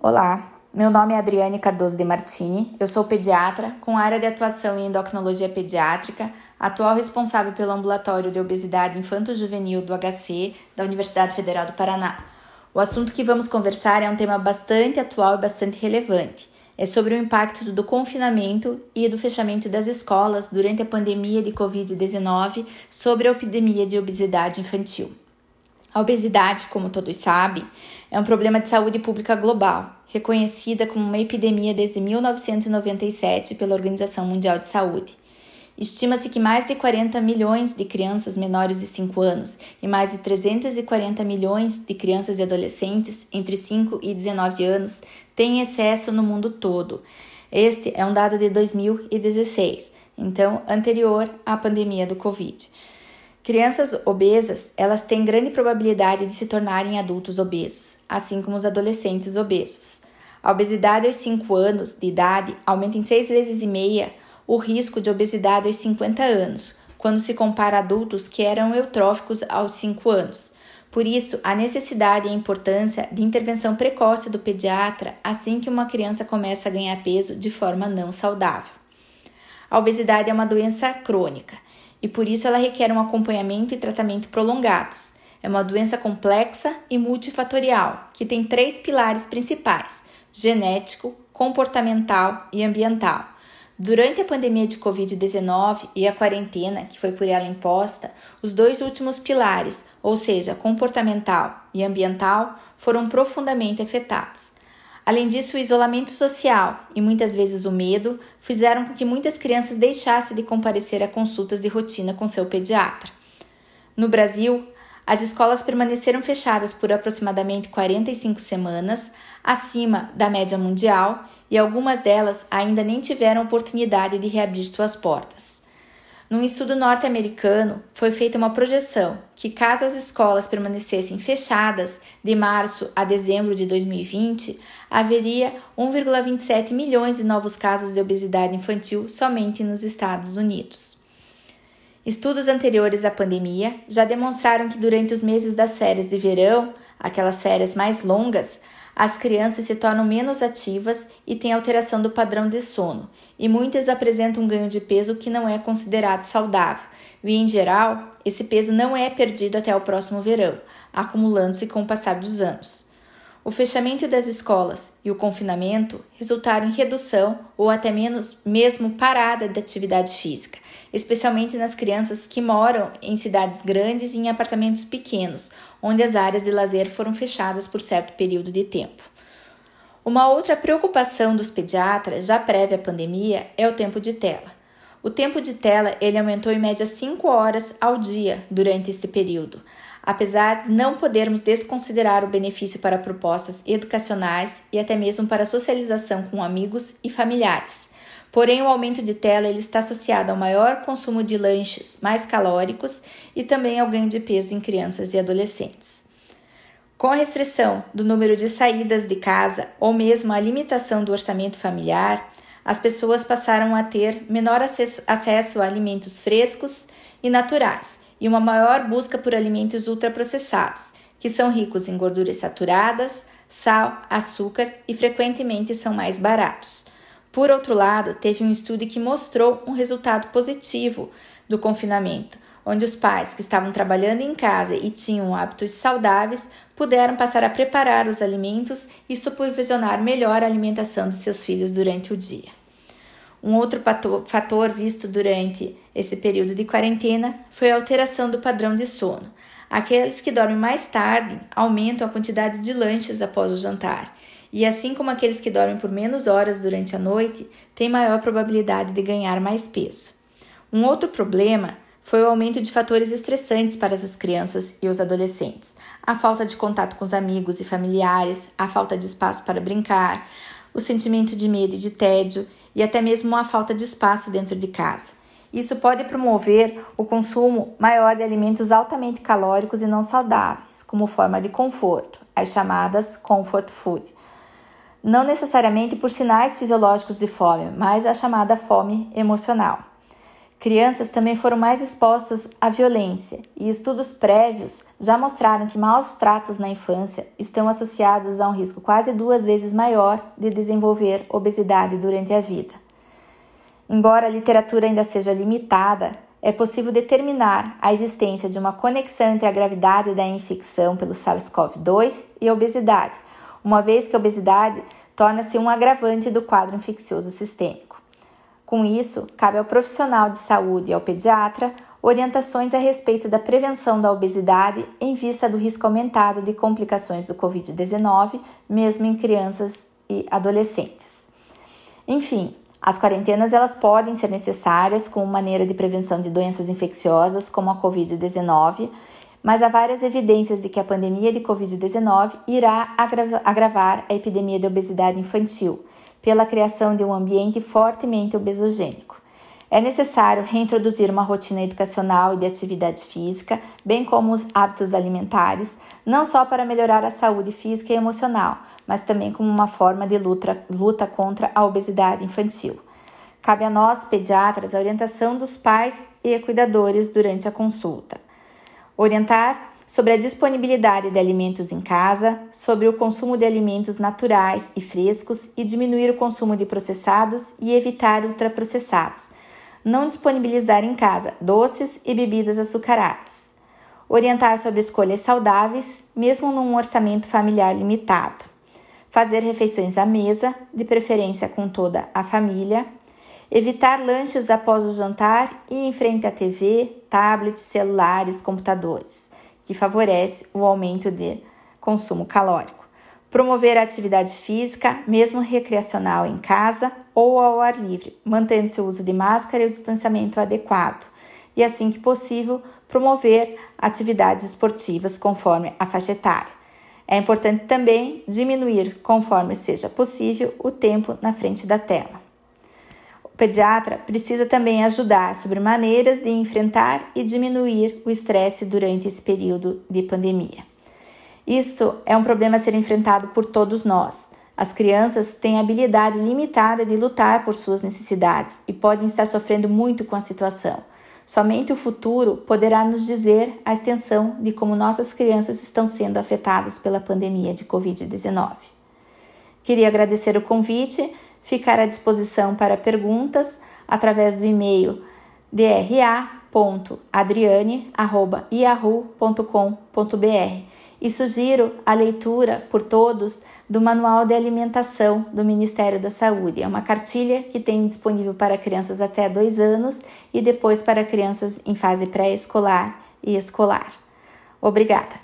Olá, meu nome é Adriane Cardoso de Martini, eu sou pediatra com área de atuação em endocrinologia pediátrica, atual responsável pelo ambulatório de obesidade infanto-juvenil do HC da Universidade Federal do Paraná. O assunto que vamos conversar é um tema bastante atual e bastante relevante. É sobre o impacto do confinamento e do fechamento das escolas durante a pandemia de Covid-19 sobre a epidemia de obesidade infantil. A obesidade, como todos sabem, é um problema de saúde pública global, reconhecida como uma epidemia desde 1997 pela Organização Mundial de Saúde. Estima-se que mais de 40 milhões de crianças menores de 5 anos e mais de 340 milhões de crianças e adolescentes entre 5 e 19 anos têm excesso no mundo todo. Este é um dado de 2016, então anterior à pandemia do Covid. Crianças obesas, elas têm grande probabilidade de se tornarem adultos obesos, assim como os adolescentes obesos. A obesidade aos 5 anos de idade aumenta em 6 vezes e meia o risco de obesidade aos 50 anos, quando se compara adultos que eram eutróficos aos 5 anos. Por isso, a necessidade e a importância de intervenção precoce do pediatra assim que uma criança começa a ganhar peso de forma não saudável. A obesidade é uma doença crônica e por isso ela requer um acompanhamento e tratamento prolongados. É uma doença complexa e multifatorial, que tem três pilares principais: genético, comportamental e ambiental. Durante a pandemia de Covid-19 e a quarentena que foi por ela imposta, os dois últimos pilares, ou seja, comportamental e ambiental, foram profundamente afetados. Além disso, o isolamento social e muitas vezes o medo fizeram com que muitas crianças deixassem de comparecer a consultas de rotina com seu pediatra. No Brasil, as escolas permaneceram fechadas por aproximadamente 45 semanas, acima da média mundial, e algumas delas ainda nem tiveram oportunidade de reabrir suas portas. Num estudo norte-americano, foi feita uma projeção que, caso as escolas permanecessem fechadas de março a dezembro de 2020, haveria 1,27 milhões de novos casos de obesidade infantil somente nos Estados Unidos. Estudos anteriores à pandemia já demonstraram que durante os meses das férias de verão, aquelas férias mais longas, as crianças se tornam menos ativas e têm alteração do padrão de sono, e muitas apresentam um ganho de peso que não é considerado saudável. E, em geral, esse peso não é perdido até o próximo verão, acumulando-se com o passar dos anos. O fechamento das escolas e o confinamento resultaram em redução ou até menos mesmo parada da atividade física, especialmente nas crianças que moram em cidades grandes e em apartamentos pequenos, onde as áreas de lazer foram fechadas por certo período de tempo. Uma outra preocupação dos pediatras, já prévia à pandemia, é o tempo de tela. O tempo de tela ele aumentou em média 5 horas ao dia durante este período, apesar de não podermos desconsiderar o benefício para propostas educacionais e até mesmo para socialização com amigos e familiares. Porém, o aumento de tela ele está associado ao maior consumo de lanches mais calóricos e também ao ganho de peso em crianças e adolescentes. Com a restrição do número de saídas de casa ou mesmo a limitação do orçamento familiar, as pessoas passaram a ter menor acesso, a alimentos frescos e naturais e uma maior busca por alimentos ultraprocessados, que são ricos em gorduras saturadas, sal, açúcar e frequentemente são mais baratos. Por outro lado, teve um estudo que mostrou um resultado positivo do confinamento, onde os pais que estavam trabalhando em casa e tinham hábitos saudáveis puderam passar a preparar os alimentos e supervisionar melhor a alimentação dos seus filhos durante o dia. Um outro fator visto durante esse período de quarentena foi a alteração do padrão de sono. Aqueles que dormem mais tarde aumentam a quantidade de lanches após o jantar e assim como aqueles que dormem por menos horas durante a noite têm maior probabilidade de ganhar mais peso. Um outro problema foi o aumento de fatores estressantes para as crianças e os adolescentes: a falta de contato com os amigos e familiares, a falta de espaço para brincar, o sentimento de medo e de tédio e até mesmo a falta de espaço dentro de casa. Isso pode promover o consumo maior de alimentos altamente calóricos e não saudáveis, como forma de conforto, as chamadas comfort food não necessariamente por sinais fisiológicos de fome, mas a chamada fome emocional. Crianças também foram mais expostas à violência, e estudos prévios já mostraram que maus tratos na infância estão associados a um risco quase duas vezes maior de desenvolver obesidade durante a vida. Embora a literatura ainda seja limitada, é possível determinar a existência de uma conexão entre a gravidade da infecção pelo SARS-CoV-2 e a obesidade, uma vez que a obesidade torna-se um agravante do quadro infeccioso sistêmico. Com isso, cabe ao profissional de saúde e ao pediatra orientações a respeito da prevenção da obesidade em vista do risco aumentado de complicações do Covid-19, mesmo em crianças e adolescentes. Enfim, as quarentenas elas podem ser necessárias como maneira de prevenção de doenças infecciosas como a Covid-19, mas há várias evidências de que a pandemia de Covid-19 irá agravar a epidemia de obesidade infantil, pela criação de um ambiente fortemente obesogênico. É necessário reintroduzir uma rotina educacional e de atividade física, bem como os hábitos alimentares, não só para melhorar a saúde física e emocional, mas também como uma forma de luta, luta contra a obesidade infantil. Cabe a nós, pediatras, a orientação dos pais e cuidadores durante a consulta. Orientar sobre a disponibilidade de alimentos em casa, sobre o consumo de alimentos naturais e frescos e diminuir o consumo de processados e evitar ultraprocessados. Não disponibilizar em casa doces e bebidas açucaradas. Orientar sobre escolhas saudáveis, mesmo num orçamento familiar limitado. Fazer refeições à mesa, de preferência com toda a família. Evitar lanches após o jantar e em frente à TV, tablets, celulares, computadores que favorece o aumento de consumo calórico. Promover a atividade física, mesmo recreacional em casa ou ao ar livre, mantendo-se o uso de máscara e o distanciamento adequado. E assim que possível, promover atividades esportivas conforme a faixa etária. É importante também diminuir, conforme seja possível, o tempo na frente da tela pediatra precisa também ajudar sobre maneiras de enfrentar e diminuir o estresse durante esse período de pandemia. Isto é um problema a ser enfrentado por todos nós. As crianças têm habilidade limitada de lutar por suas necessidades e podem estar sofrendo muito com a situação. Somente o futuro poderá nos dizer a extensão de como nossas crianças estão sendo afetadas pela pandemia de Covid-19. Queria agradecer o convite ficar à disposição para perguntas através do e-mail dra.adriane.yahoo.com.br e sugiro a leitura por todos do Manual de Alimentação do Ministério da Saúde. É uma cartilha que tem disponível para crianças até 2 anos e depois para crianças em fase pré-escolar e escolar. Obrigada!